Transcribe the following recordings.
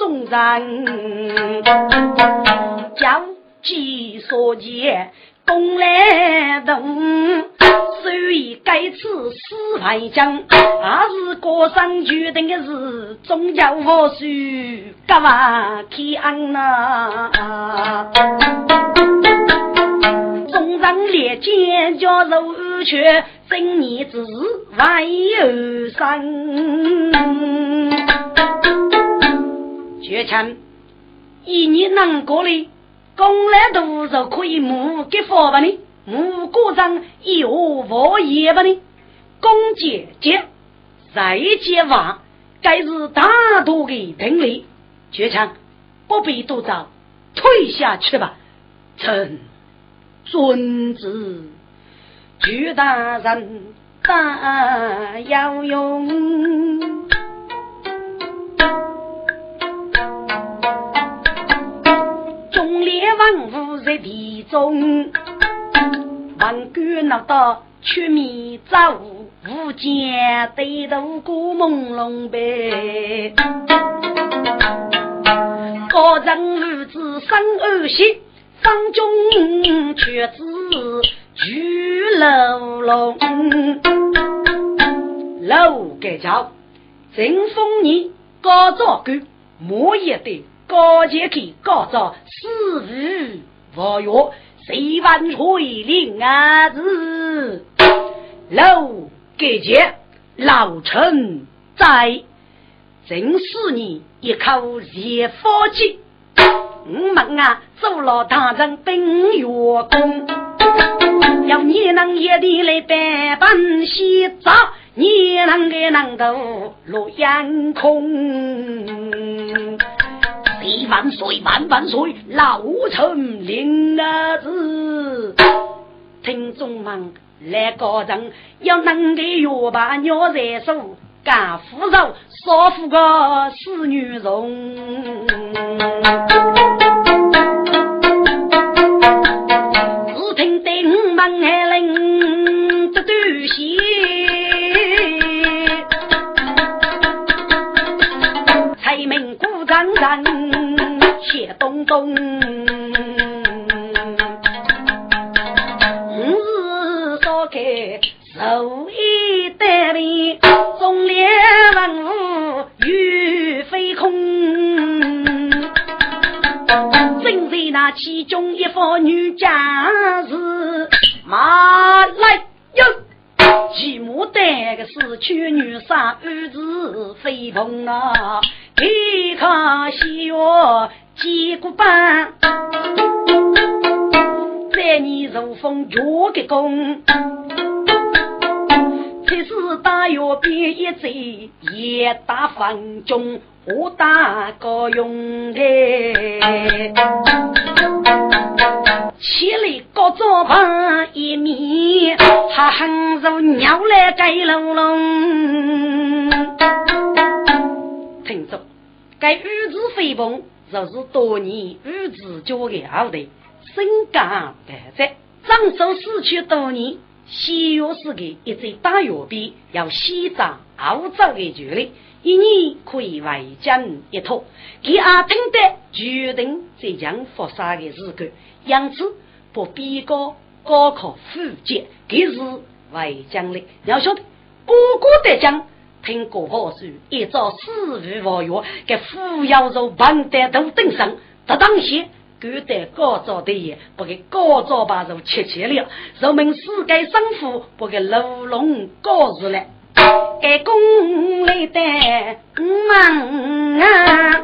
众人，交际所见功来动，所以该次死外将，还是国上决定的事，终究无需干嘛天呐。上列剑叫如却，正念之时万有生。绝强，一年能过哩，公来多少可以母给发吧呢？募过账有何业吧呢？公姐姐再接话，该是大度的定力。绝强，不必多找，退下去吧，臣。尊子，巨大人大要用，在地中，万军那到出面走，无间对头过朦胧呗，高人儿子生儿媳。方中却知巨楼龙，楼盖桥，正风你高照官，莫也得高阶去高照四日佛月，谁万岁令啊子，楼盖桥，老臣在，正是你一口热火气。我们啊，做了大人本月功，要你能一地来百般洗澡，你能给能够落阳空。万岁万万岁，老臣领儿子，听众们来高人，要能给月把鸟在手。干扶手，少妇个死女容。只听顶门海铃嘟嘟响，财名鼓掌人东东。五日烧开寿衣带领。忠烈文武欲飞空，正在那其中一方女将士马来哟，骑马带个死去女杀儿子飞鹏啊，一看喜悦结果办，在你如风绝个功。即使大约边一贼，也打方中我打个用的。千里高招旁一面，还横如鸟来盖楼笼。听着，该玉子飞鹏，就是多年玉子教的后代，身干代在，长寿死去多年。西药是个一只大药笔，要西藏澳洲的距离，一年可以外江一套。给阿听的决定这将发杀的时刻，因此不比高高考复检，给是外江的。要晓得，哥哥的讲，听过话说，一朝死于王药，给扶摇如盘带头登上，得当先。古代高招的也不给高招把肉切切了，人们世界生父不给牢笼高日了，给宫里的忙啊。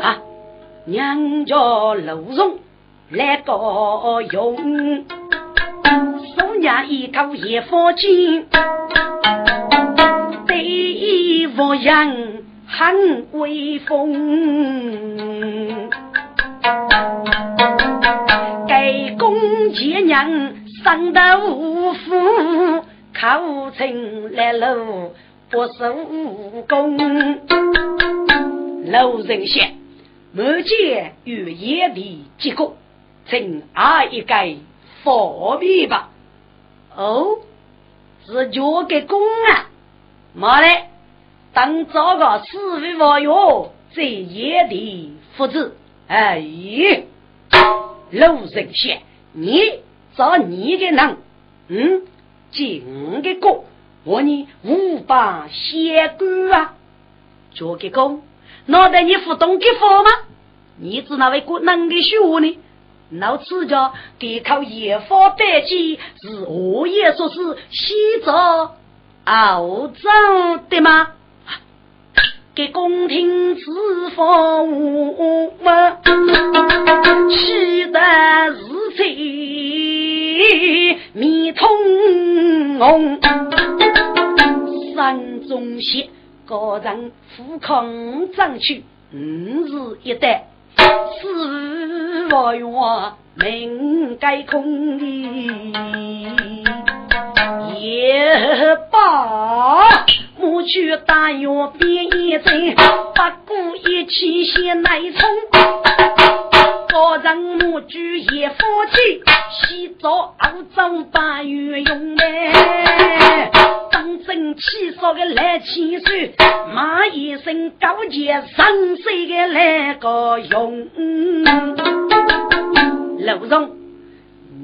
啊，娘家楼容来高用，手娘一口也放金，对我样很威风。给公爹娘生得无福，考成来路不守功。老人些，莫见与野的结果，请阿一改佛币吧。哦，是交给公安。妈嘞，当这个四位王爷在野地复制。哎，老人说：“你找你的人，嗯，进个歌，我你无法写歌啊，交给公。”脑袋你不懂给佛吗？你知那位个能给学呢？老此家给靠野花百计是何也说是西着熬走的吗？给宫廷之风嘛，气得是谁面通红，山中仙。高人富康争取五日一代，四万元命该空也罢，莫去大药变一针，不顾一切先来冲。高人莫举也夫妻，洗澡熬澡把月用嘞。当真气少个来千岁，骂一声高洁上岁个来个用。老总，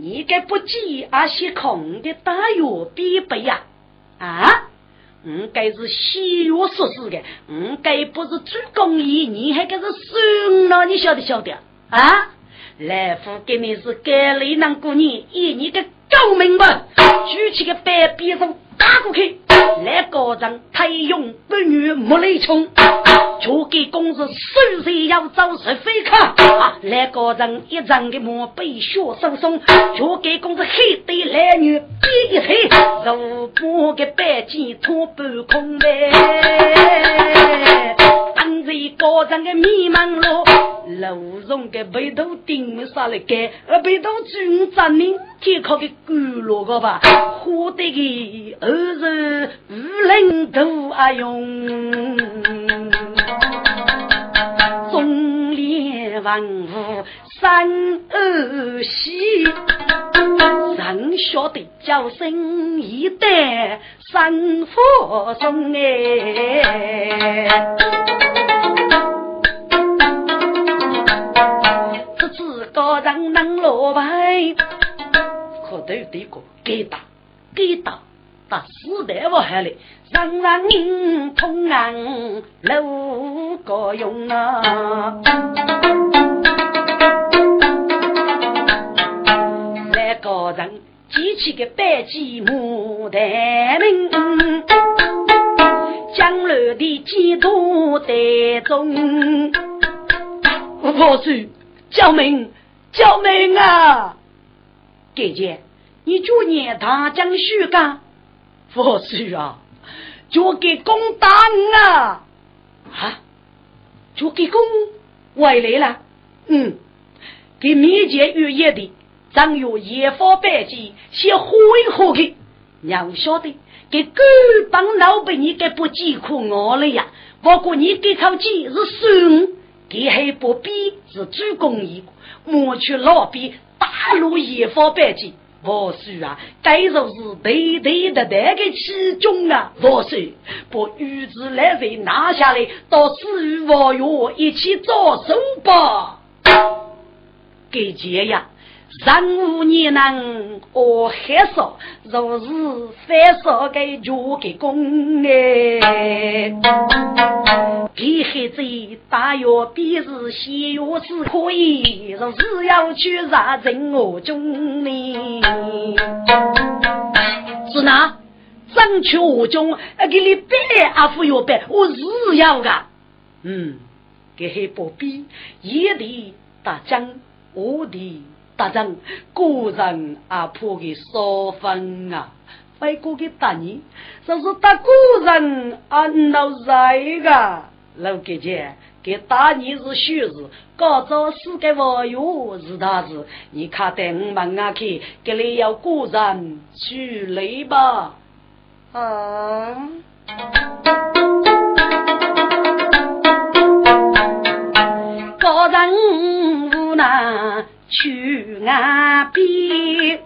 你该不记阿些空的大药必备呀？啊，我该是西药说事的，我该不是做公益，你还该是孙了，你晓得晓得啊？来福给你是该雷南姑娘，以你个高明吧，举起个白匕首打过去。来高人太勇不女莫雷冲，就给公子手要走是非看。来高人一张的毛被血松松，就给公子黑的来女逼一吹，如不给白剑拖半空呗。当着高人的迷茫路，路上的背头顶上了盖，而背头军长呢，天靠个骨落个吧，活得个二是。无人都阿用，中年万物三二喜，人晓得叫声一代三福送哎，这次高人能落牌，可都得个给打给打。四代我还来，人人同安路过用啊！来个人举起个白旗牡丹名，江南的几多代宗，我说救命救命啊！姐姐，你就念大江虚干。佛祖啊，就给公打啊！啊，就给公回来了。嗯，给面前有业的，张有一方百计，先火一火去。娘晓得，给狗帮老百你该不艰苦我了呀。不过你给口气是孙，给还不比是主公义，莫去老比大陆一方百计。我说啊，该就是对对的那个其中啊！我说，把玉子来人拿下来，到四与王爷一起着手吧。给钱呀！人无你能我黑少，若是反少给就给公哎。给黑子大药便是西药是可以，若是要去杀人我中呢？是哪？争取我中，给你办阿夫要办，我是要的。嗯，给黑不比，一地大将，我的。大人，个人阿婆的烧饭啊，外国的大人，就是打个人啊，老在个老姐姐，给大你是虚子，搞早死给网友是大事。你看得我们阿去，给你要果然去累吧。啊。个人无奈去岸边，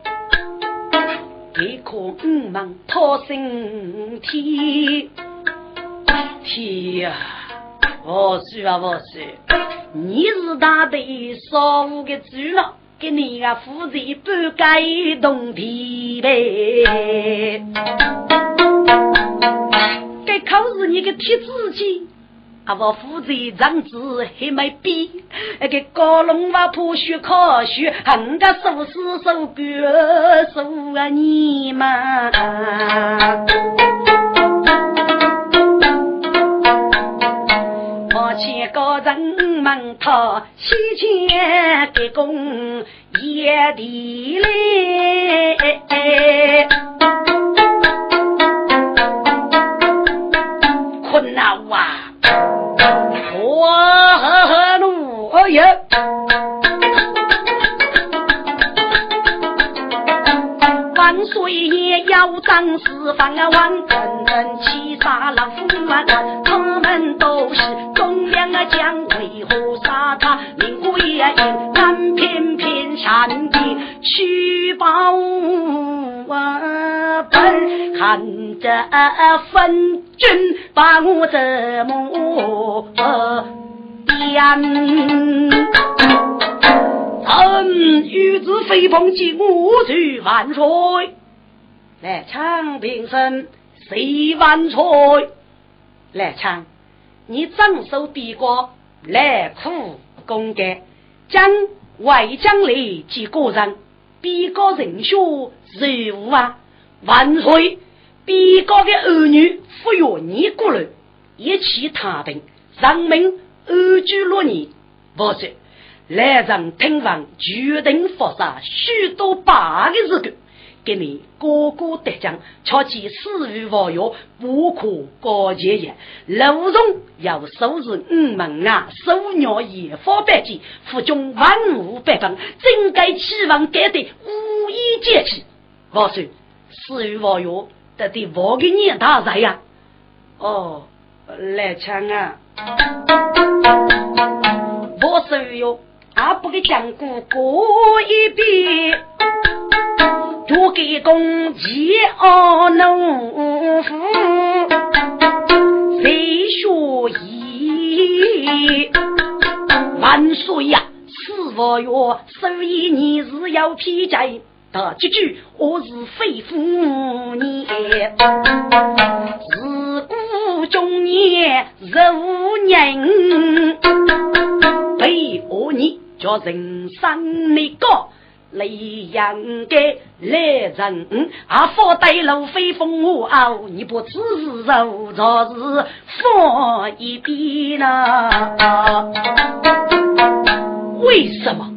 一颗五芒讨身体。天呀，我说啊我说，你是大队少五个猪了，给你个负责不该动地呗。该考试你个贴自己。啊！我负责长子还没毕，那个高龙娃破学考学，横个手撕手割手啊你嘛！我前个人们他西前给工野地嘞，困难哇！哇呵呵怒哦耶！万岁爷要当四方啊，万人人七杀老夫啊，他们都是忠良啊将，为何杀他？民国也应，俺偏偏山地去报我本，看着分君把我折磨。言，臣欲知飞鹏及五去万岁。来唱平生谁万岁？来唱，你掌手比过来苦功干，将外将来几个人，比高人学任务啊！万岁！比高的儿女抚养你过来，一起踏平人民。安居乐业，不是来人听闻，决定发生许多八个字的，给你哥哥得奖，巧记死于王药，不可高节也。楼中要收拾五门啊，收鸟野花百计，府中万物百般，真该期望该得无一节气。我说死于王药，得得王个年大人呀？哦，来抢啊！我手哟，阿不给讲过过一遍，就给公鸡熬农夫，谁学艺？万岁呀！四佛哟，所以你是要披债。大几句，我是非妇你。自古中年无人，被我你叫人生那个雷阳的来人，啊，放带路飞风我傲，你不知肉昨是放一边呢？为什么？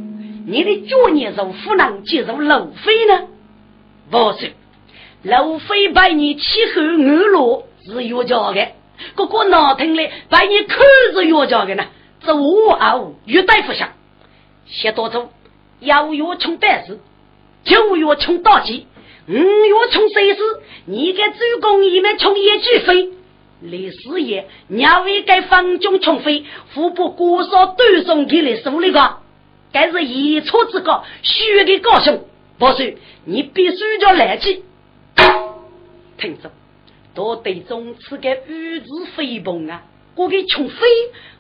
你的脚孽肉不能接受路飞呢？不是，路飞把你气候恶落是药家的，哥哥闹腾嘞？把你看着药家的呢？这我啊，越带不下。写多走，要药从百事，九月从大吉，五月从三十，你给主公一面从一句飞。李四爷，鸟为该方中穷飞，富不过少短送给你手里个。该是一错之高，虚的高雄，不是你必须叫来气。听着，到队中是个宇智飞鹏啊！我给穷飞，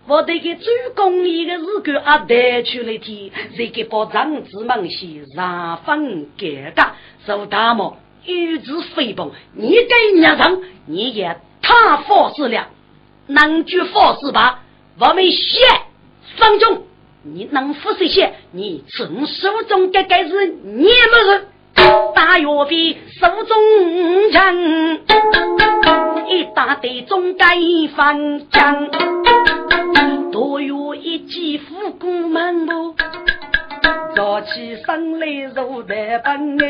我得给主公一个日干啊带出来听，这个把长子们些上分改革，受大毛与之飞奔，你给娘上，你也太放肆了，能句放肆吧？我们先放中。你能服这些？你从手中该该是你么人？大药费手中人，一大堆中鸡一分江，多有一记虎骨门路，早起生来如大笨牛。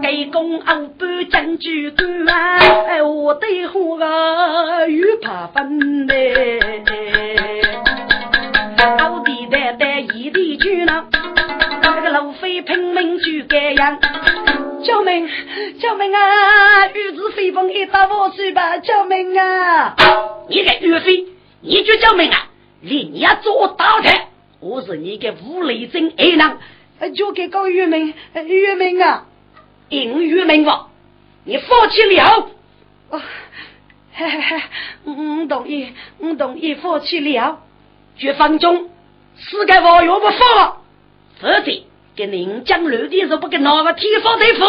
给公傲不讲究端，哎，我的花个有怕分嘞。傲的呆呆一地酒囊。路飞拼命去改样。救命！救命啊！玉子飞凤一打我水吧！救命啊！你个岳飞，你就救命啊！连你要做倒台，我是你个无雷真二郎，就给高玉明，玉明啊！应玉命吧，你放弃了。哦，嘿嘿嘿，我同意，我同意放弃了。绝方中，世界王药不放，否则跟您讲楼的时候不给拿个天方对付。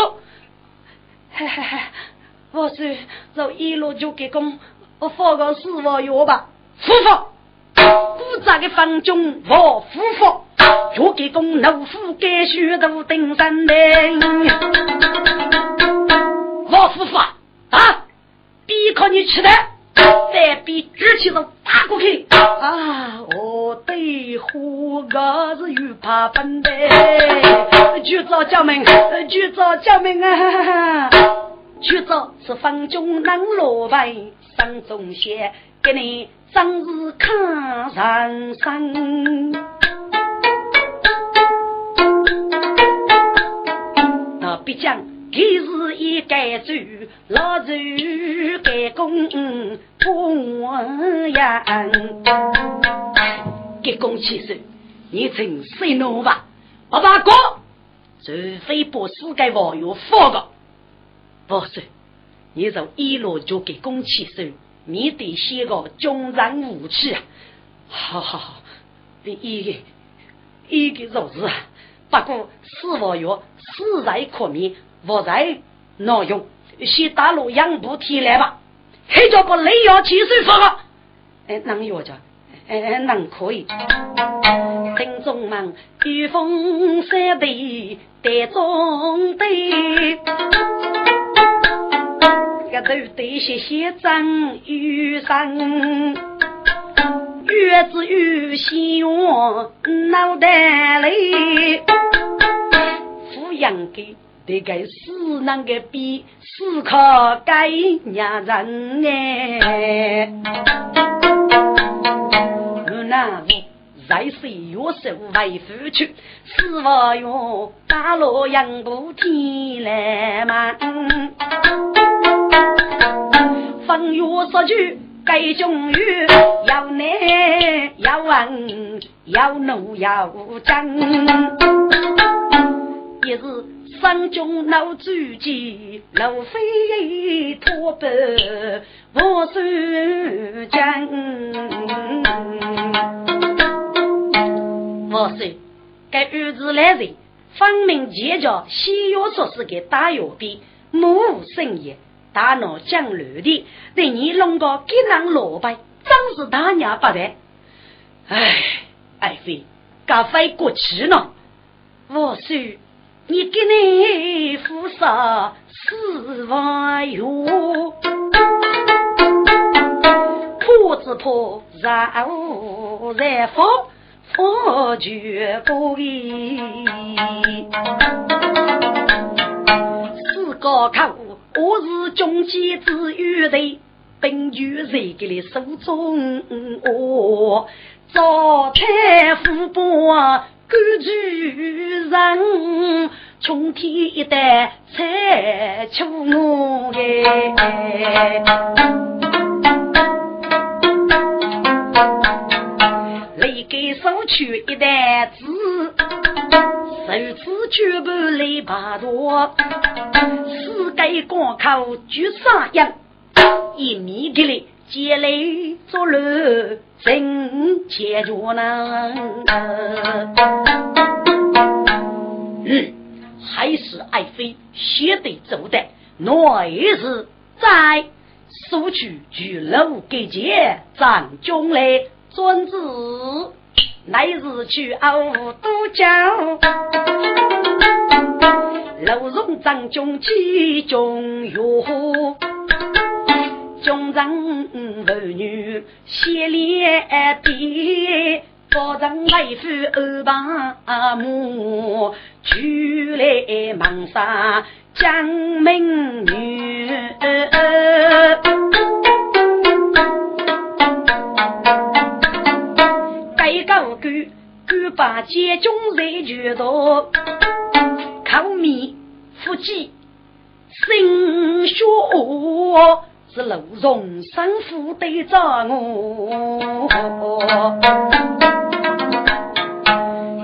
嘿嘿嘿，我是走一路就给公，我放个四万药吧。夫妇，古早的方中我夫妇，就给公老夫该许都登山的。我夫妇啊，逼靠你吃的。再比举起手打过去啊！我对虎哥是又怕笨的，去找救命，去找救命啊！去找是方中南落败，山中仙给你生日看人生。那必将。今日一改走，老走改工不呀？改工起手，你请谁弄吧？我八哥，除非把世界网友放个，不是，你从一路就给工起手，你得先个军人武器！好好好，第一个，一个就是，不过死网友死在可免。我在闹用，先打路养步提来吧，黑叫把雷药起水发了。哎，能药着？哎，能可以。听众们，御风山地带中队，个都得些些真雨生，月子雨希望脑袋里，抚养给。这个死那个比死可该让人哎，在岁月手为付出，死我哟打落杨步天来嘛，风月说句该终于要难要稳要怒要争，一日。山中老主机，路飞托白我手将。我说，该日子来人，分明结交西药说是给大药的，无生意，大脑讲乱的，对你弄个给囊萝卜，真是大娘不得。哎，爱妃，该飞过去了。我说。你给你付上四万元，破子破，然后再放放全国的。四高考，我是中间之余的，本就在给你手中哦，早餐福报。古巨人，春天一代才出我哎，给手取一担子，手指全部来把多，世界高考举三样，一米给你。接来做路，真切着呢。嗯，还是爱妃先得走的，乃是在苏区巨楼给接张军来遵旨，乃是去欧都江，楼中张军起中哟。中人妇女血连地，高人为夫二爸母，娶来忙杀江门女。该高官官把奸中在举头。面腹肌，心血是楼荣生府对着我。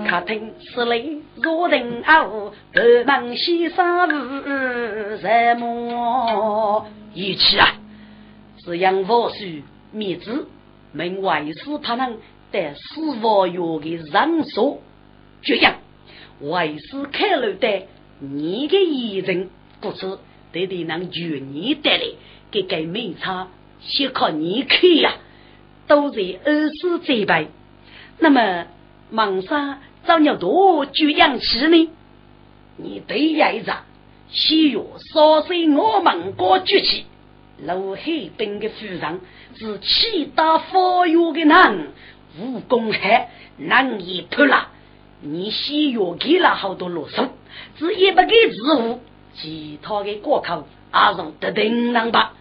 客厅室内若人偶，二门先生无什么一起啊，是杨佛书面子，门外是他们得死亡药的人手，这样。为师开了的，你的义人，故此得得能与你带来，给给明差，先靠你去呀，都在二师这边。那么，忙啥找你多举阳气呢？你对呀一着，需要烧碎我们国举起，陆海兵的夫人是气大发育的人，武功还难以破了。你需要给了好多啰嗦，只一百个职务，其他的过口阿让得定当吧。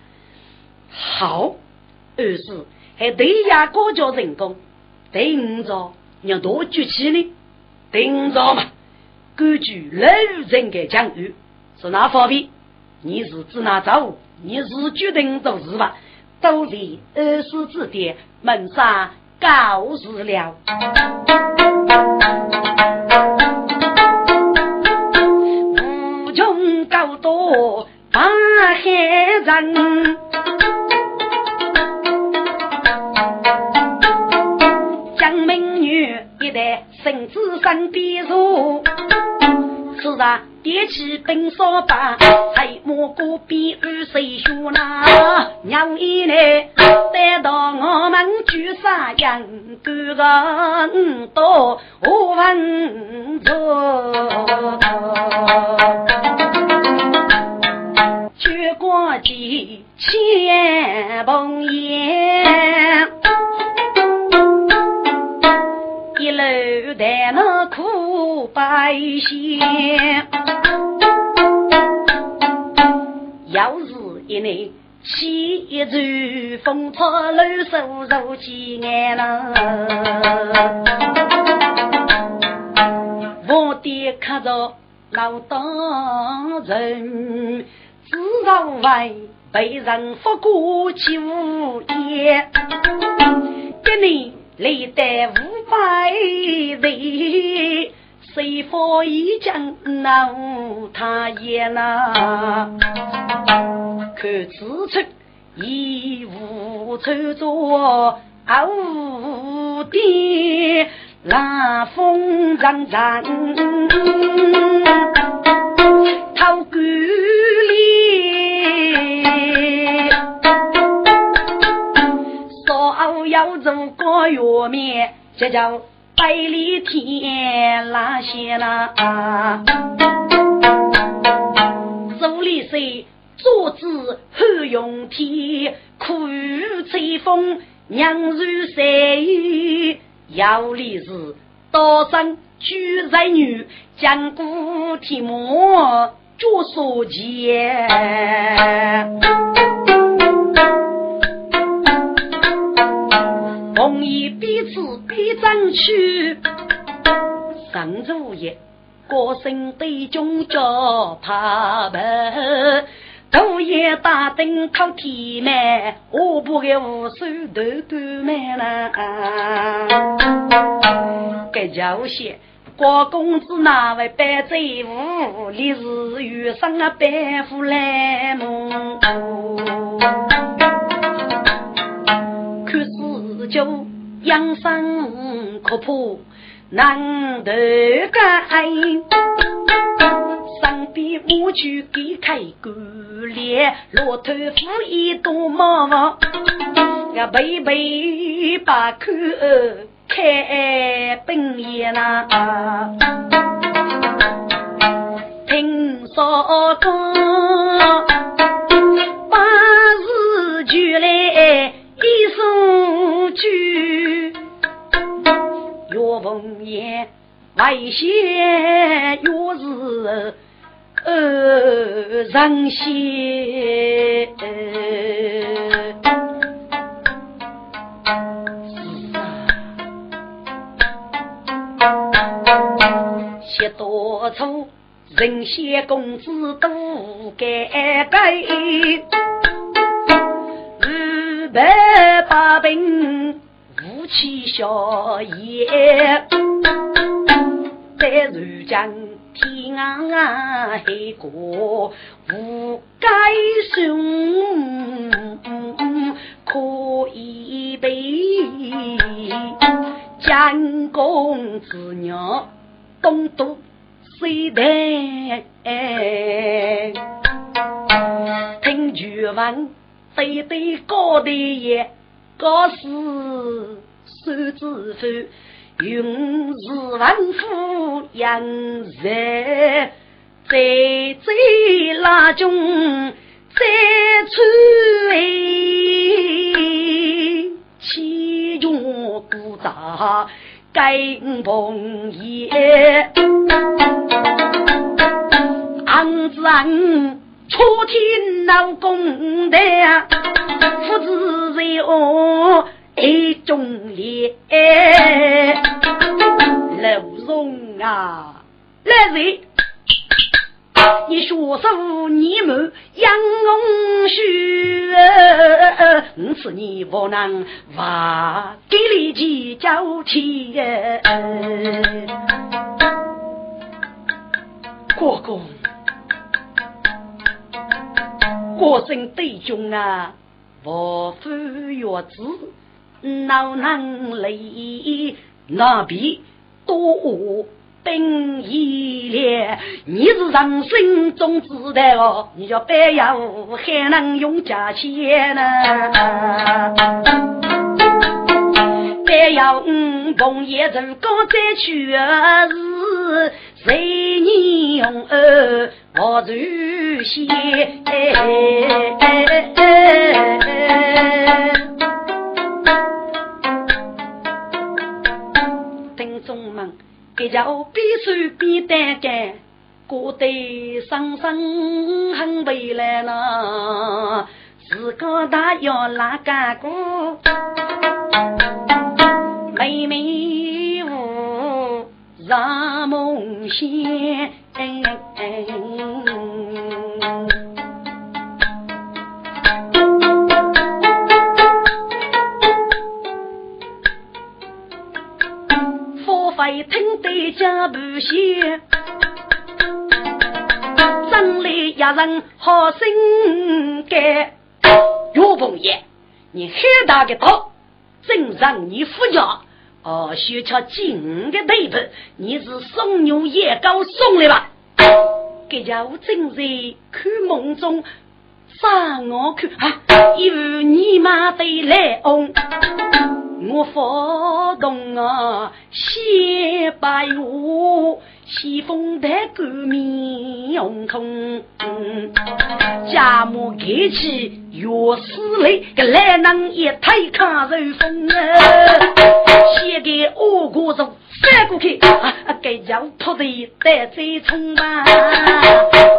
好，二是还对呀，国家人工，顶着要多举起呢，顶着嘛，根据老人的讲语是哪方面？你是指哪走？你是决定做事吧？都在二师之点门上告示了。多大海人，江美女一代身子身边坐，此上点起冰烧把，还蘑菇比二谁凶呐？娘一来带到我们聚沙养狗个多五分钟。月光的千蓬烟，一路带那苦百姓。要是一年起一阵风吹露手入几眼呐，我爹看着老大人。自上外被人发过去无言，一年累得五百人，谁发一将恼他也呐？看此处一无穿着，二无爹，拉风阵阵，偷狗。要做个月面，这叫百里天拉线啦。手里是桌子后用天，苦雨吹风娘如山。腰里是刀山举在女，江古天魔脚所见。同意彼此比争取，上主也，歌声对中叫怕不，头也大灯靠天门，我不给无数都干满了。该叫些郭公子那位白贼舞，历日遇上啊白虎来梦。就养生可破难得干，身边母猪给开锅脸，骆驼夫一多忙，要背背把口开本眼呐，听说过八字就来一声。去，岳凤言外险，越是呃人险。是啊，多处人仙公子都该改，五百八兵武器小爷，在如今。天涯海角无该兄，可以被将公子娘东渡西台，听句闻对对高的也高是手指头。永是万夫养在，在在拉中在出来，气壮骨大更蓬也。昂子昂，初天闹公的，父子在哦。一种烈，老荣啊，来人！你说说你们杨龙须，我是你不能话给你计较起。国公，国生弟兄啊，我夫月子。恼能力那比多兵一列，你是人生中知道哦，你叫白要还能用假钱呢？白要五凤也走高再去是谁你用二我主席？这叫边手边担干，过得生生很未来呢。自个大要拉干过，妹妹我让梦仙。听得家不歇，真来一人好心肝。岳凤爷，你很大的刀，正让你夫家哦，学吃金的对子，你是送牛也高送来吧？这家伙正在看梦中，上我看啊，有你妈的来翁。我发动啊，西白雾，西风带革命用空，家母开起月死来，个来人一推看受风啊，先给我国中。翻过去，啊，该叫破的带最冲吧！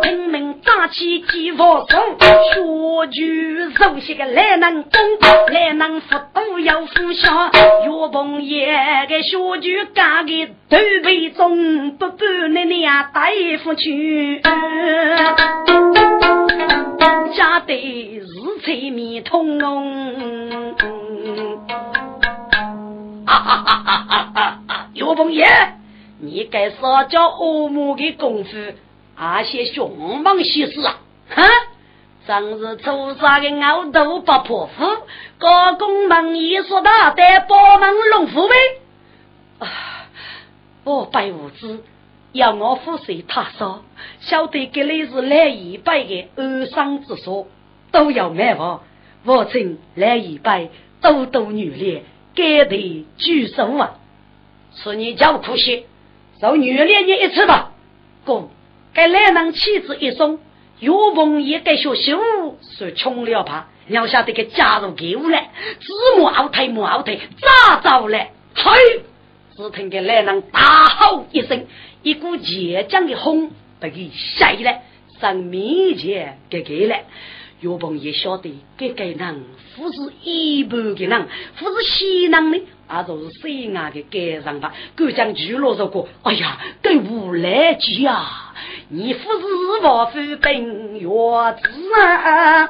拼命打起几佛手，学句熟悉个来能攻，来能福都要福下。岳鹏爷个学句干个头背中，不不那那大夫去，家得日财米通龙。哈哈哈哈哈哈！岳鹏爷，你该撒娇恶魔的功夫，那些凶猛些事啊！哈，真是出杀的鳌头不破虎，高公门一说大得八门龙虎呗！啊，我白无知，要我父谁他说，晓得这里是来一拜的安生之所，都要买房，我请来一拜，多多女烈，该得举手啊！是你叫苦些，受女恋你一次吧。公，该来人妻子一送，岳鹏也该学修，是穷了吧？要晓得给加入给我来，子母后退母后退，咋着来？嘿！只听见来人大吼一声，一股倔强的风被给晒了，上面前给给了。岳鹏也晓得，这个人不是一般的人，不是西人呢，而就是西安的街上吧。狗将巨落说过，哎呀，都无来急啊！你夫是王夫本月子啊，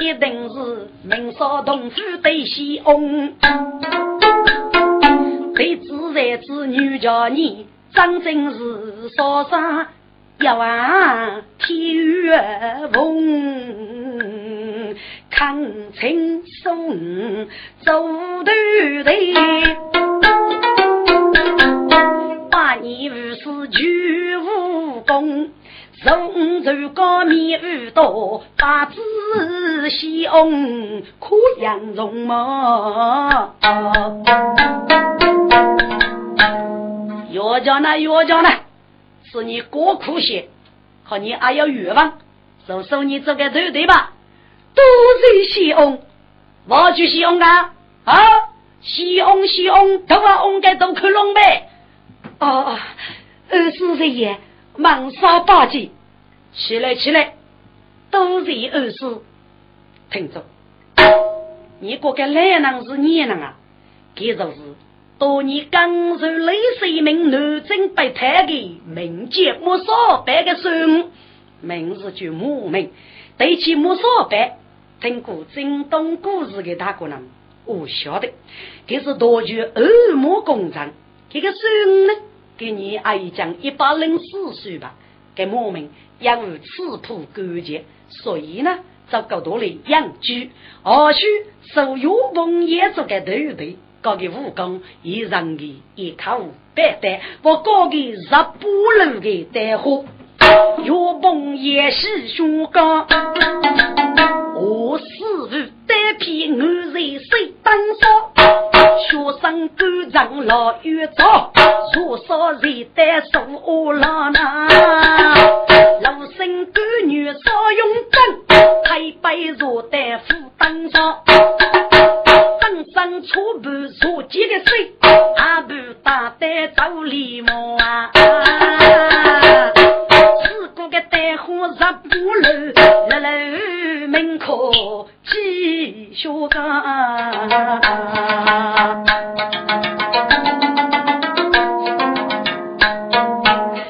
一定是明少同夫对西翁，对自在子女叫你张真是少杀要往天月风，看清松走头头。你无是举武功，手手高面无多，八字西翁可养容貌。药家呢？药家呢？是你过苦些，可你还有愿望，就送你这个头对吧？多谢西翁，我去西翁啊！啊，西翁西翁，都把翁该都去弄呗。哦，二师爷爷，忙杀八戒，起来起来，都是二师。听着，你这个来人是你人啊，给就是多年刚受雷水名南征北探的名节莫少白的孙，名字叫木名，对起莫少白，听过京东故事的大哥人，我晓得，这是多具二模工程，这个孙呢？给你阿姨讲一百零四岁吧，给我们养护吃苦干节，所以呢，找够多的养猪，或许收油棚也做个对不对？搞个武功一人的一口白带，我搞个十八路的带货，油棚也是胸高。我师傅单皮我人谁当少？学生干仗老越早，多少人带手拉那？老生干女少用针，太白若带夫当少。身上粗布所结的水，阿布大带走礼貌啊。个带火十八楼，楼门口几学岗，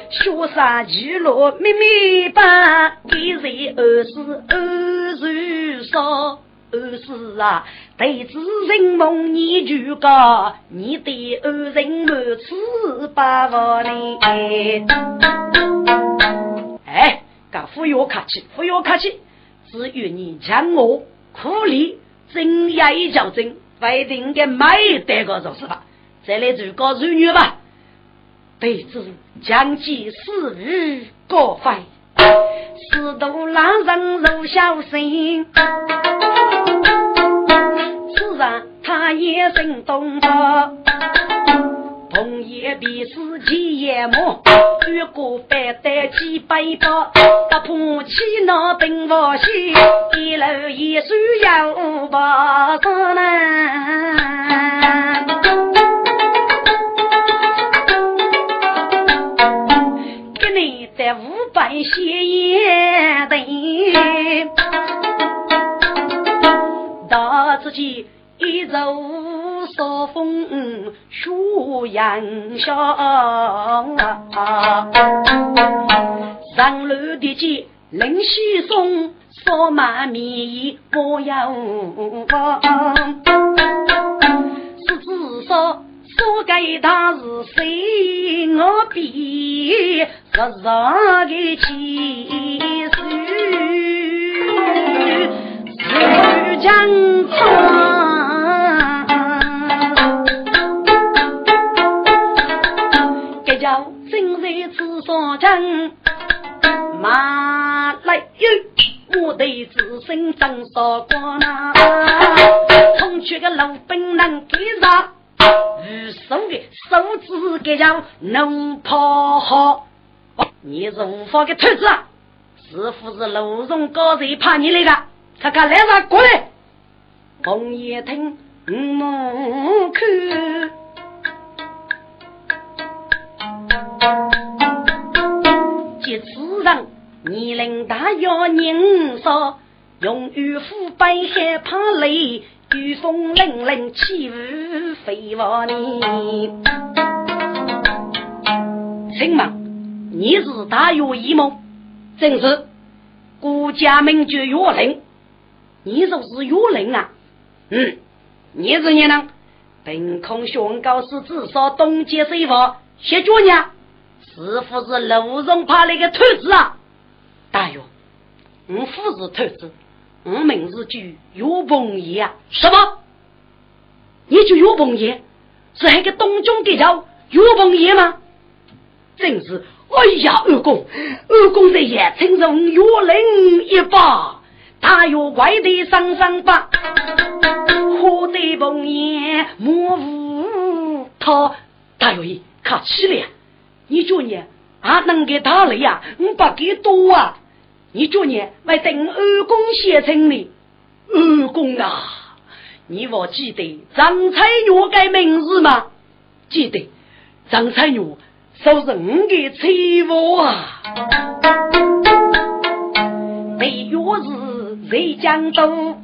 学生聚落密密班，一人二十二十少，二十啊，对子人梦你就高，你的二人满次八万里。哎，干不要客气，不要客气，只愿你将我苦力真压一较真，不一定的买得个就是吧。再来做个妇女吧，弟子将计私欲过费，四度拉人入小心，此人他也心动了。红叶比四季叶木，越过百担几百包，打破起那兵瓦线，一楼一树要把上难。在五百写也得，大自己一走。少风雪阳上，上楼的街冷西松，烧麦面不要忘。是至少说给他是谁？我比日的气势，是江川。正在此上阵，马来哟，我的子孙张少光呐，冲去个老兵能给上，无数的手指给叫能跑好。你如何个兔子啊？是不是楼荣高人怕你来的？看看来人过来，红叶听门口。即此人年龄大要年少，用于腐败害怕雷，雨风凛凛起雾飞往你。请问你是大有一梦，正是国家名爵岳林，你就是岳林啊？嗯，你是你呢？凭空宣告是至少东街水房谢主呢？是不是楼上派来个兔子啊？大约，我父是兔子，我名字叫岳鹏爷啊。什么？你叫岳鹏爷？是那个东中的叫岳鹏爷吗？正是。哎呀，二公，二公在也请容岳林一把，他有怪的上上把，喝得鹏爷莫无他。大爷，客气了。你叫你啊，能给他了呀？我不给多啊！你叫你来等二公写成呢？二公啊，你我记得张彩玉该名字吗？记得张彩玉受人的欺负啊！每月是在江东，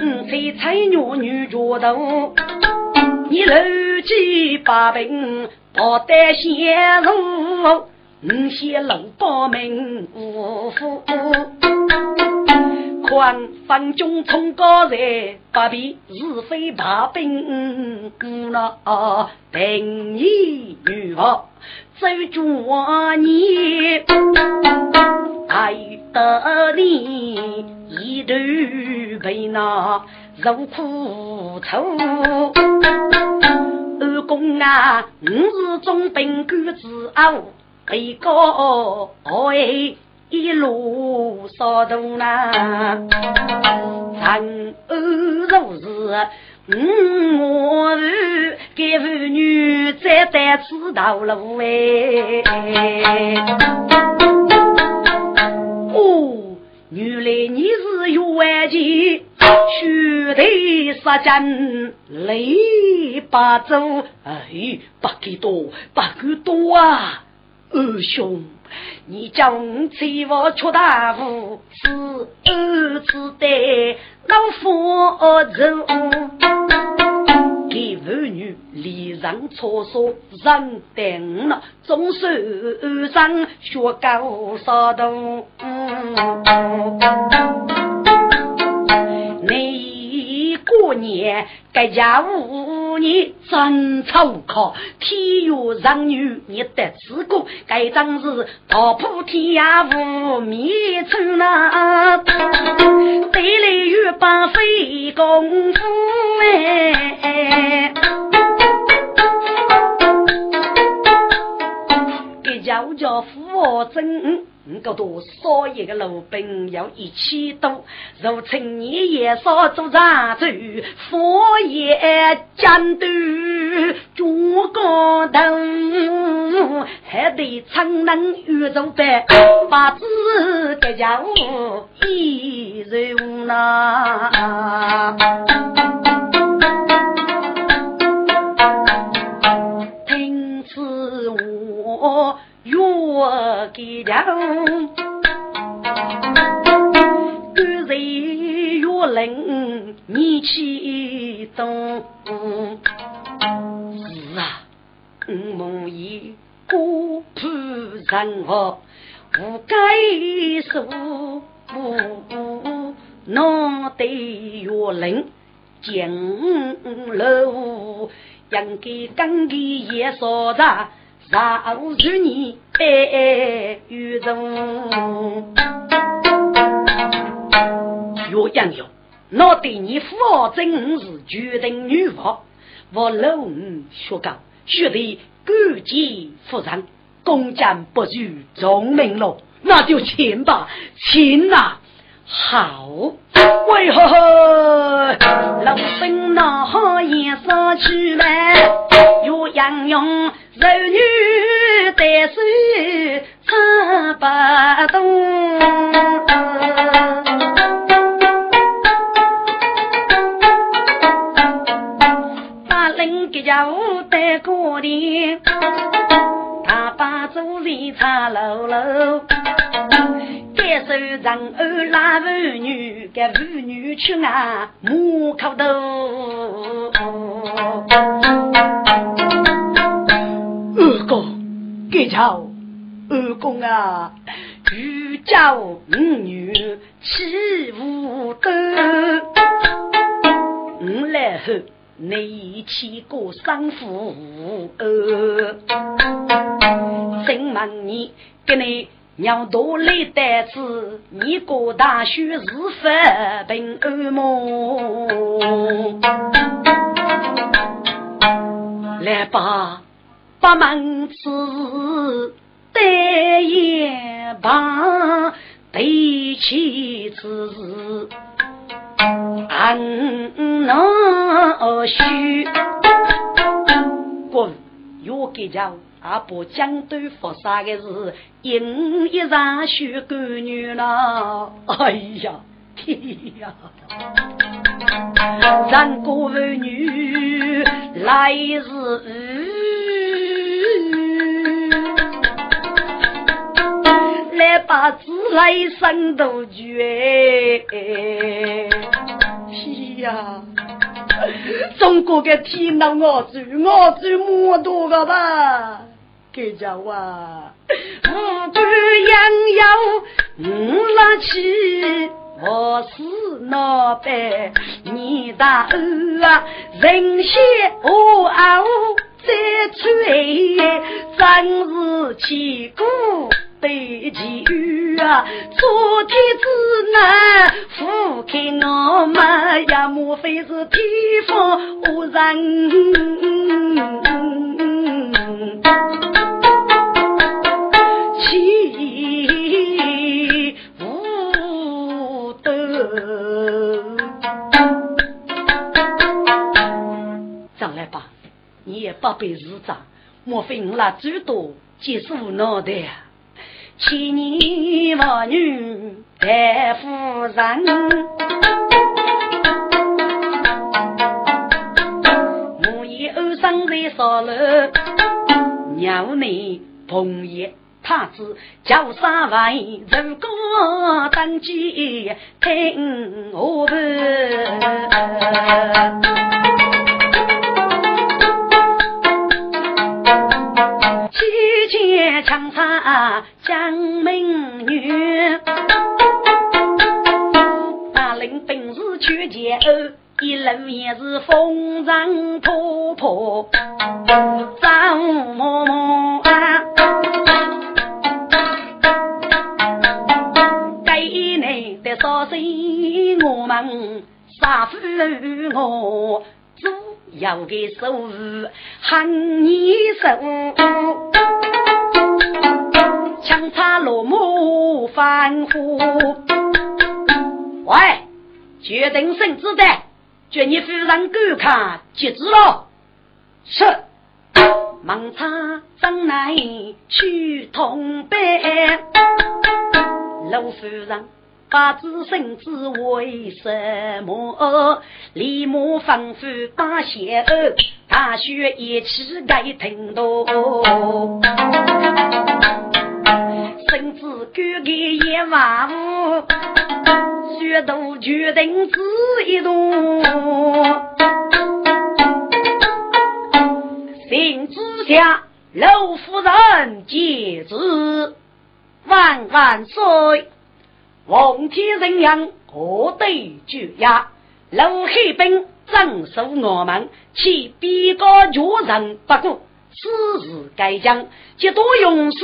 嗯，彩彩玉女角头。你楼记八品，不得先入，五些老八名。五夫。宽方中冲高在，八品是非大兵，那等你女儿走着你，爱得你一头被那。肉苦愁，二公啊，我是中兵官之后，被告哎一路扫动啦。长安若是我儿，给妇女再带此道路哎。哦，原来你是冤家。须得杀阵雷八州，哎，不给多，不给多啊！二兄，你将我欺负出大户，是儿子的老佛祖。给妇女礼让错说，让等了，总是上学高杀动。过年该家务你真粗考，天有让女你得自过，该真是打破天涯无觅处呐，得来又白费功夫哎，给家务叫父真。五个多少一个路兵要一千多，如今你也少做杂主，佛爷监督主高头，还得常能遇着的，把子给家务一人呐。听此我。我给了，干脆越冷你去动。是啊，我梦里孤苦人我无该说，难得越冷江楼，应该跟你也说着。饶住你爱与中，岳阳阳，那对你父真是决定女王，我老五学高，学得高洁服人，公家不如众民喽，那就请吧，请呐。好，为何老孙那好颜色去来？岳阳阳柔女单手唱不动，把人给家务带过的，他把主人唱喽喽。接手人儿拉妇女，给妇女去啊母口头。给叫二公啊，欲教五女起舞灯，五来后你起过生父儿，真问你给你。娘多累得子，你过大学是发平安梦。来吧，把门子对一旁，对起子，安那许滚，又给叫。阿婆江都佛山的事因一场血干女了，哎呀天呀！人过妇女来日来把自来生都绝，天呀！中国的天呐，我住我住莫多个吧。给叫啊，五官杨有五拉起，我是老板你大儿啊，人血我熬再吹，真是千古对奇遇啊！昨天之难覆开我们呀，莫非是天方无人？你也不被日长，莫非我那最多皆是无脑袋？千年妇女戴夫人，我以二生在烧楼，鸟内朋友太子叫三位，如果登基听我问。枪杀江门女，大领本事去解厄，一路也是风尘仆仆，张嬷嬷啊，该内的少岁我们杀夫我，主要的手喊你手。枪插落木翻呼，喂，决定性子的，叫你夫人观看截止了。是，忙插张来去同班，老夫人不知性子为什么，立马吩咐把鞋儿大雪一起该停多。甚至敢给一万五，血都决定只一动。信之下，老夫人接旨，万万岁！王天人阳何对决呀？老黑兵镇守我们，其边个绝人不顾，此事该将，极多勇士。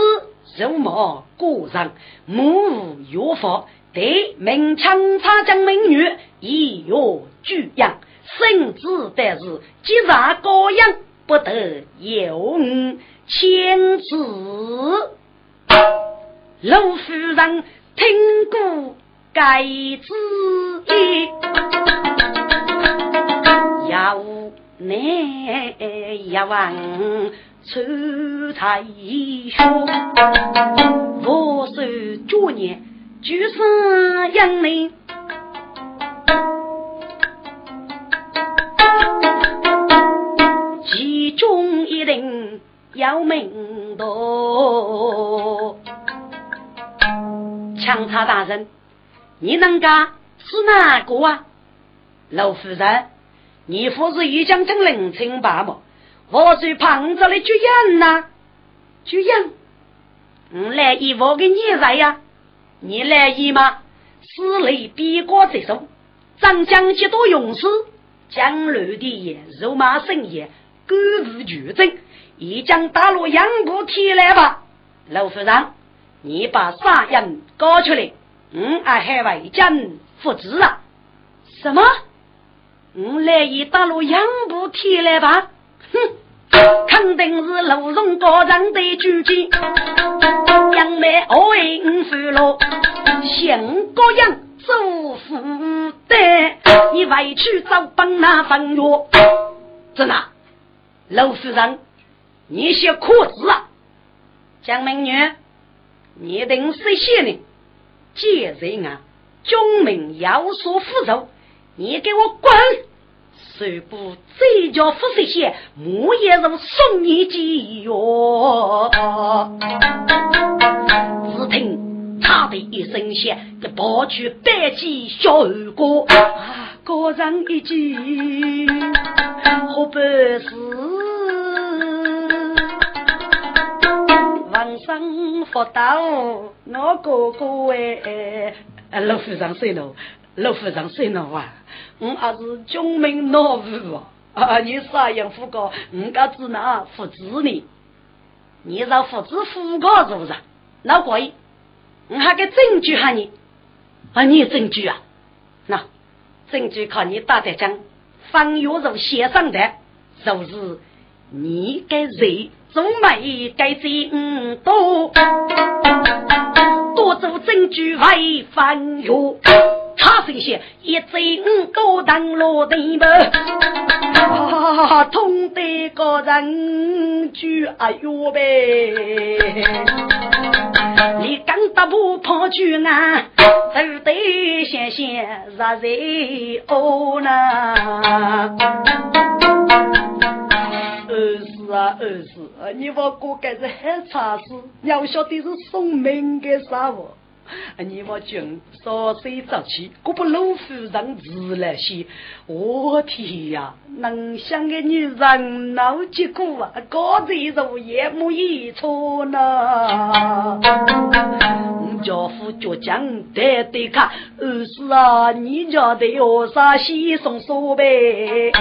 肉毛过人，母有福，对明枪插将美女，一若巨养，甚至但是既然高阳不得有千子。陆夫人听过该旨意，要你要问。出太凶，我手九年就是养你，其中一定要名道。强差大人，你能干是哪个啊？老夫人，你不是一将军临清吧么？我最胖子的绝样呐！就样，我来一我给你来呀，你来一吗？死雷逼过这首，张江几多勇士，江流的也肉麻生也，各自决争，一将打落杨步提来吧。老夫人，你把杀人搞出来，嗯，俺还为将复职啊？什么？我来一打落杨步提来吧？哼！肯定是路中高人的主见，杨梅二应付了，姓高杨做负担，你委屈找帮那帮药，真的，老夫人，你写苦字啊，江美女，你等谁写呢？贱人啊，军民有所负责，你给我滚！谁不这叫富士县，木叶如送你几哟。只听“嚓”的一声响，这跑去背起小二哥，啊，高人一句，好办事。王生福到，我哥哥哎，老夫人睡了，老夫人睡了啊。我还是军民老夫啊！你啥样副高？我家只拿父子呢？你让父子副高是不是？那可以，我还给证据哈你啊！你有证据啊？那证据靠你打的讲，方月如写上的，就是你该谁做媒该真多，多做证据为方月。他这些一整高堂落地吧，痛得个人就哎呦呗！你敢打不跑去啊，都得先先热热哦呢。儿子啊儿子，你我哥该是很差事，要晓得是送命的啥物。你我军稍岁早起，我不老夫人自来些。我天呀，能想个女人闹结果啊，高子如夜幕一错呢。家父倔强得得看，儿子啊，你家的有啥稀松说呗？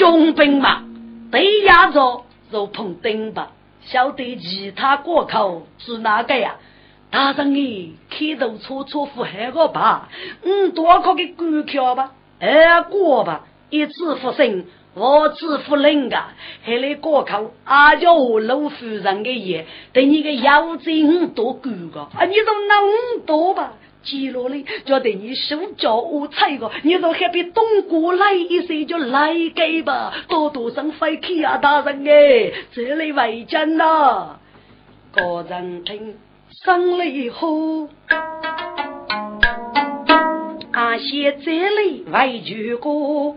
军兵嘛，对压着就碰钉吧。晓得其他过口是哪个呀？大人你开头错错付海个吧，嗯，多考个股票吧，二过吧，一次复生，我次复人噶，还来过口，阿叫我老夫人的爷，等你个腰子多高个，啊，你都能多吧？接落来就得你手脚无菜个，你都还比东过来一些就来给吧，多多上飞去啊，大人哎，这里为真呐，个人听生里后，阿些这里为主过，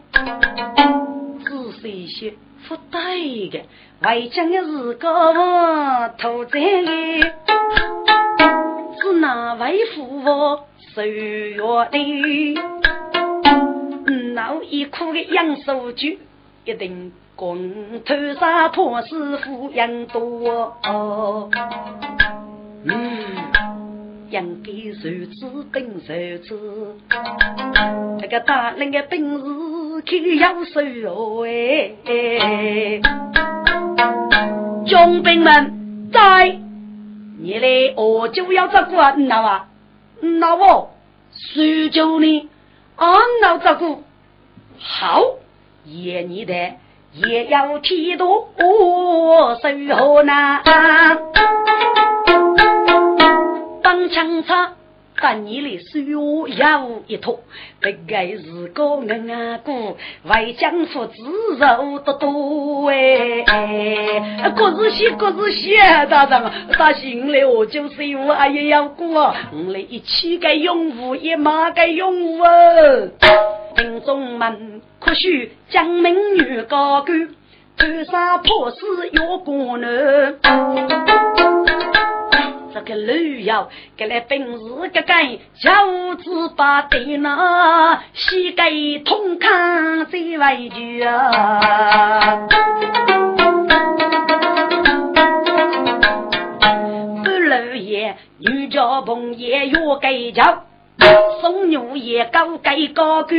仔细些不对的，为将的是个土贼。是哪位父母受月的？闹一哭的杨守军，一定共头杀破师傅杨多。嗯，杨给手指兵手指，这个大人的本事可要手哎！将兵们在。你嘞，我就要照顾啊，那啊，那我苏州呢？俺老照顾。好，也你的也要剃度我守候呢，帮枪叉。但你的手有一托，这个是个硬啊哥，为将父子肉多多哎，各自写各自写，大人，大心里我就是我阿也要过，我们一起该拥护，一马该拥护。听众们，可许将美女高歌，头上破死要过呢。这个旅游，个来本事个根，小子把电脑膝盖痛看在外头啊。不漏烟，女家红叶月盖桥，送女叶高盖高杆，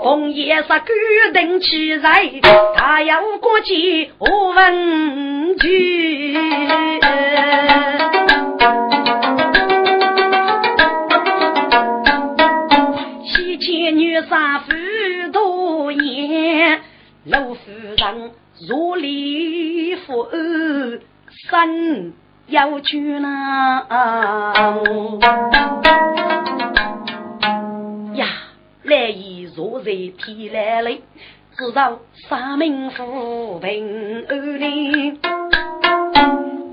红叶是高登去摘，太阳光起我问句。西迁女杀夫多言，老夫人如里夫生。要去呢呀！来意若在天来里，知道三名府平安宁，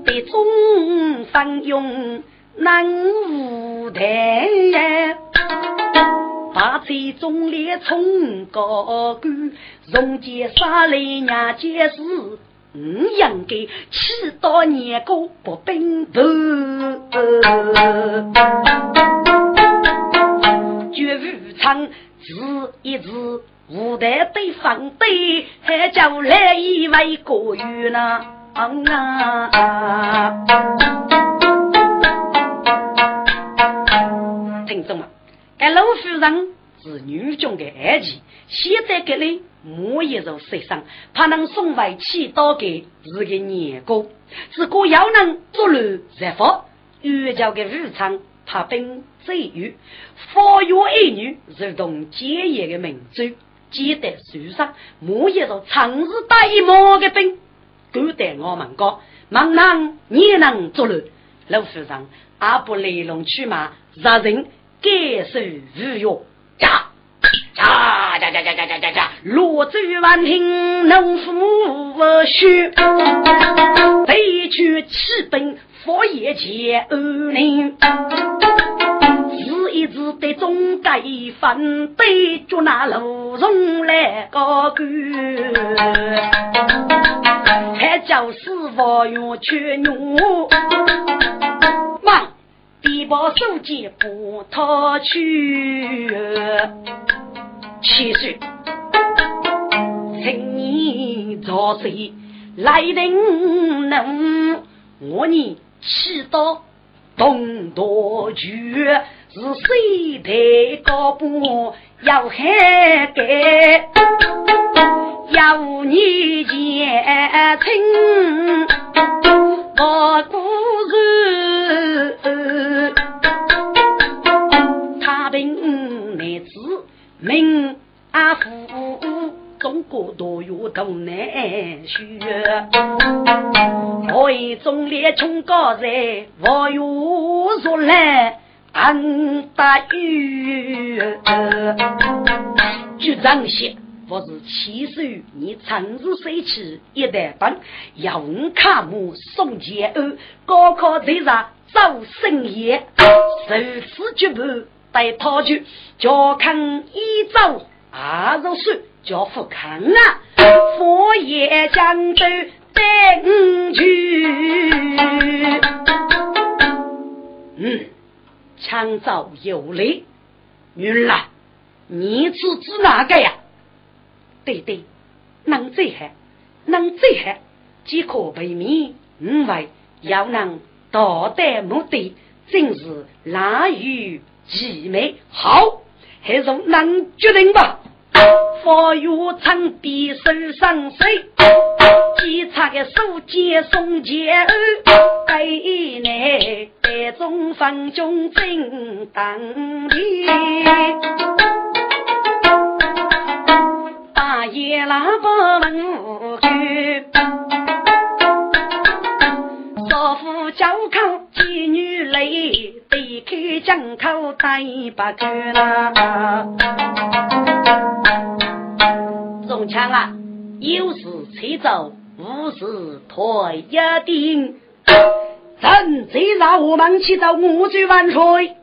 别中方用难无台，把这中列冲高官，容结杀来娘结事。五应该七到年过不并头，绝无常字一字，无台对方对，还叫来一位国语呢？听众们，该老夫人是女中的儿媳，现在给你。我也受受伤，怕能送回去刀给是个年过。如果要能做乱再发，越交给日常怕兵贼鱼，发育儿女如同结业的民族，记得受伤。我也受长日打一毛的兵，够得我们讲，忙能你能做乱，老夫人阿不来龙去马，杀人该受侮辱。家家家家家家家，罗州万听农夫无须，飞去起奔佛爷接二零，是一直的中改分，对着那路中来高歌，还叫师傅用去牛，忙地包手机不掏去。七岁，请你早睡来人能，我你祈祷东多句，是谁的高步要喊给，要你见亲，我故事，他病乃子命。阿父，中国多有多难学，我一中列穷高人，我有说来安大雨。就这些，我是七岁，你长日睡起一代班，要卡木送钱儿，高考在上早生业，受此绝不带他去，叫看一早。阿如水叫富康啊，佛爷江州带五去。嗯，强造有力，女儿，你是指哪个呀？对对，能最好，能最好，即可避免，五为要能道德目的，真是难于其美。好。还是能决定吧。佛有长臂手上水，检查个手接送接儿，给内这种方中正当的。大爷喇叭问句，少妇叫口妓女来。离开江口待不住啦！中枪啊，有事催走，无事退一定。朕再让我们去到五军万岁，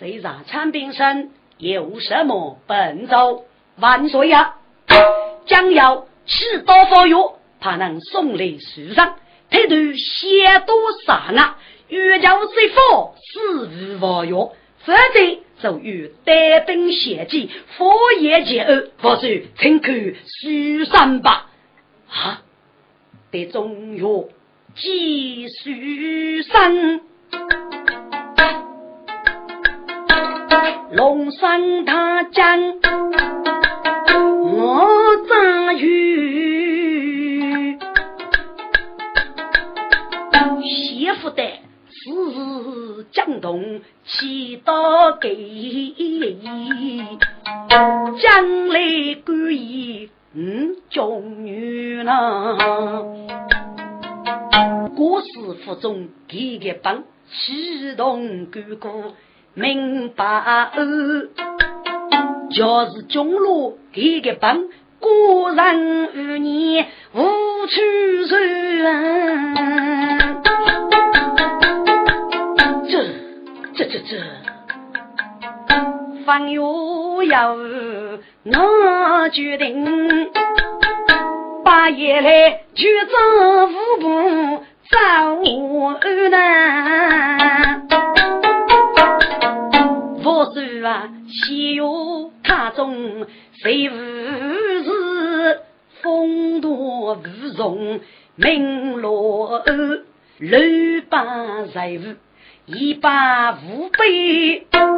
再让参兵声有什么奔走？万岁呀！将要持刀发药，怕能送来书上，态度写多杀啊！欲教虽佛，死无忘药，否则就右带兵血迹，佛爷前后佛祖请看数三八啊，得中药记数三，龙山他将。江东祈祷给，将来归意嗯中女郎，国师府中给个帮，启动哥哥。明白哦，就是中路一个帮，果然与你无趣人。这这，方月要我决定，半夜来就走五步走南。我说啊，西游他中谁无事？风度无容，名落六八财物，一把五百，真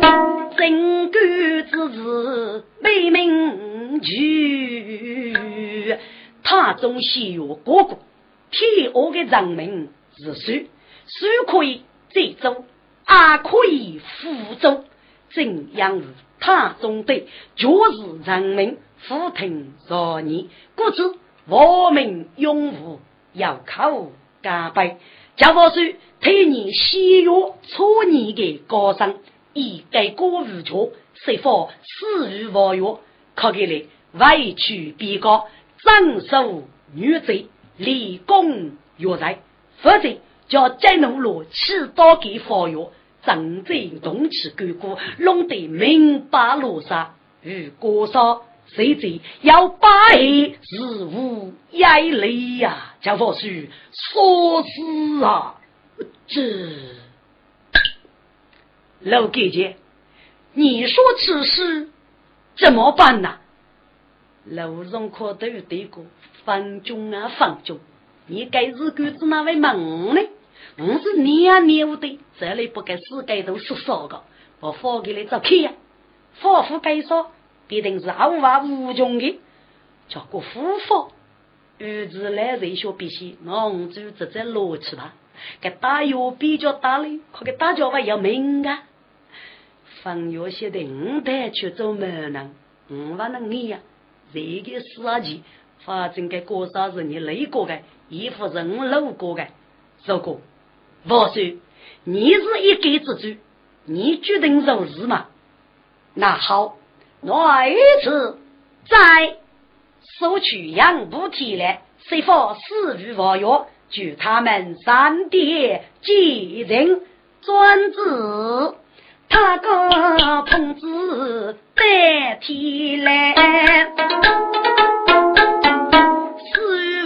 干之事为民举。塔中西游哥哥，天下的人民是谁？谁可以再走？也可以辅助怎样是他中队，就是人民福听着你，故此我们永无要靠加倍。假如说替你西岳初年的高僧，以改过无错，是否死于无药？可给来委屈被告，斩首女贼，立功药材，否则。叫再怒罗起刀给佛药，正在动起干戈，弄得明白罗刹与锅烧，谁知要把是无眼泪呀！叫佛叔说死啊！这老姐姐，你说此事怎么办呐？老荣可都有对过，放中啊放中。你该是管子那位忙呢？我是娘娘的，这里不该世界都说少个，我发给你做客呀。夫妇该说，必定是毫无无穷的。叫个夫妇，儿子来人学必须，我就直接落去吧。给大药比较大嘞，可给大家伙要命啊！放药写的五代去做门人，五万能你呀？这个事情，反正该过啥日你累过的。一副人路过的，如果我说你是一家之主，你决定如是吗？那好，那一次再收取杨步提来，谁否死于王药，据他们三爹继任专制，他个同志代替来。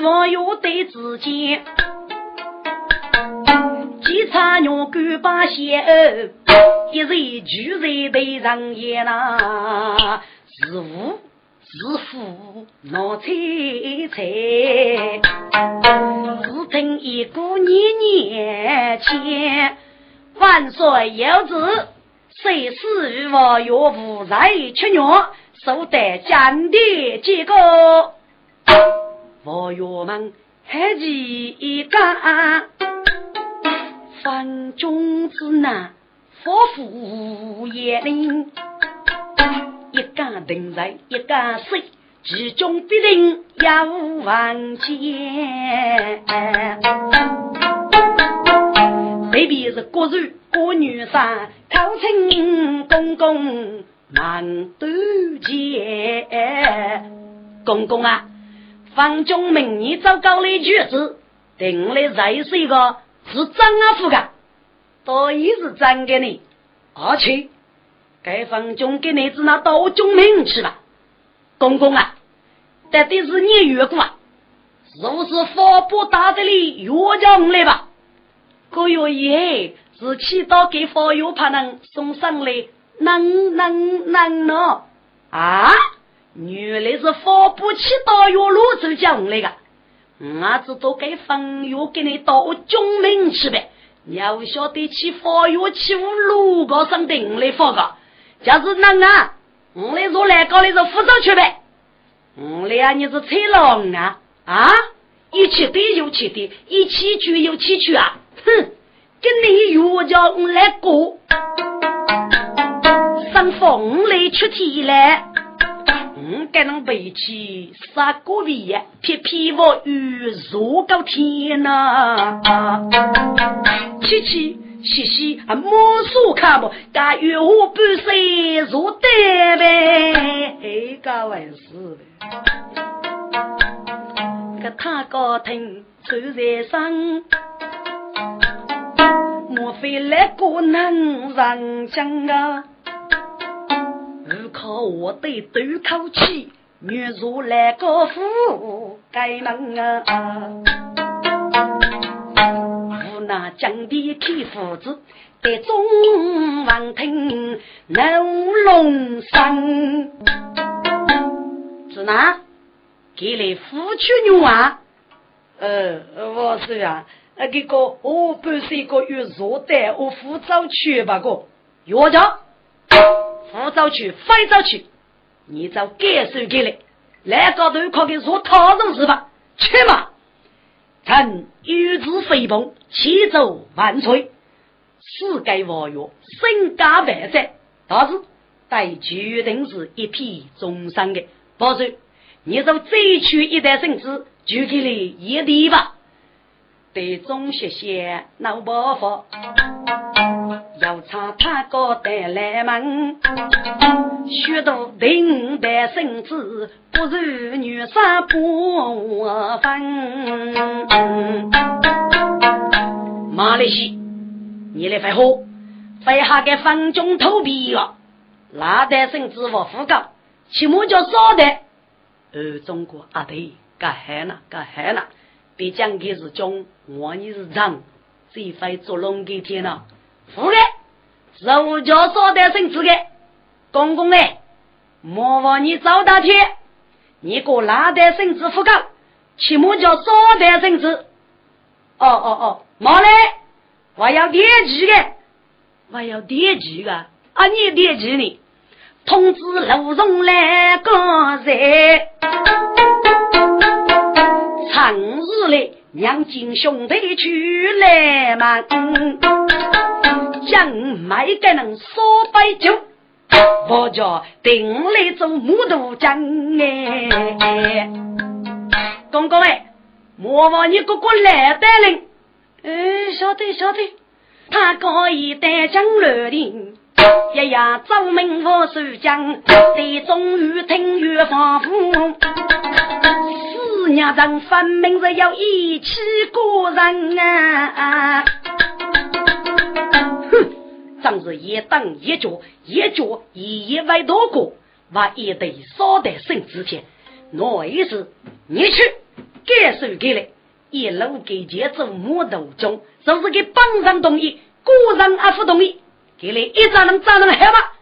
我有对之间，几场牛狗把血儿，一人聚在对人眼呐，是富是富闹猜猜，只听一个年年前，万岁有旨，谁死于我岳父在吃肉，受得江的结果。我岳们还记一个分中之难，佛父也灵，一家定在一个水，其中必定有万劫。未必是国人国女三，考清公公难渡劫，公公啊！方中明年早高的句子，定来才是一个是张阿福的，倒也是真的呢。而且，该方中给你子那到中明去吧，公公啊，到底是你越过啊？是不是发布大的里越讲来吧？个月以是祈祷给方友怕能送上来，能能能呢？啊？原来是发不起大药路走讲来的，我知道该分药给你到中门去呗。你要晓得去发药去五路高上顶来发个，假是能啊，我来说来搞来说扶上去呗。我俩你是吹狼啊啊！一起对又起对，一起去又起去啊！哼，跟你约叫我来过，上风来出题来。我给侬背起杀锅皮，撇皮我雨如高天呐！七七嘻嘻啊，摸索看不，干月我半岁如呆呗，哎，干完事个他高听走在上，莫非来个能上将啊？如靠我对斗口气，女如来个夫该门啊！那江边开胡子，在中王听楼龙声，是哪？给来夫妻女啊？呃，我是啊，那个我半岁个月坐的，我扶早去吧个，药家。扶早去，飞早去，你找感受给来，来高头靠给说讨论是吧？去嘛！臣御子飞鹏，千走万岁，世界王爷身家万载，但是待决定是一匹终身的。保守，你若再取一代圣旨，就给你一地吧。对中学些老伯父。要唱他哥的来门，许多顶戴圣旨，不如女杀不分。马来西，你来废话，废下个分中投币了。那代圣旨我副告，起码叫少的。呃中国啊对，该害了，该害了。别讲给是中，我你是长，谁会捉龙给天了？副的。儒家说的圣旨的，公公哎，莫忘你赵大天，你个哪代圣旨副告，起码叫少代孙子。哦哦哦，毛嘞，我要点击的，我要点击的，啊你点击呢？通知卢荣来个人，长日里，娘亲兄弟去来嘛。将买个人烧杯酒，我叫定来做木头匠哎。公公哎，莫忘你哥哥来带领。哎，晓得晓得，他可以带将来的。一夜奏明我守将，对终于听越防府。四娘人分明是要一起过人啊！哼正是一等一脚，一脚一一万多过，把一对少得生之前，我意思，你去感受给来，一路给节奏木头中，就是给本人同意，个人还不同意，给你一张能张人害怕？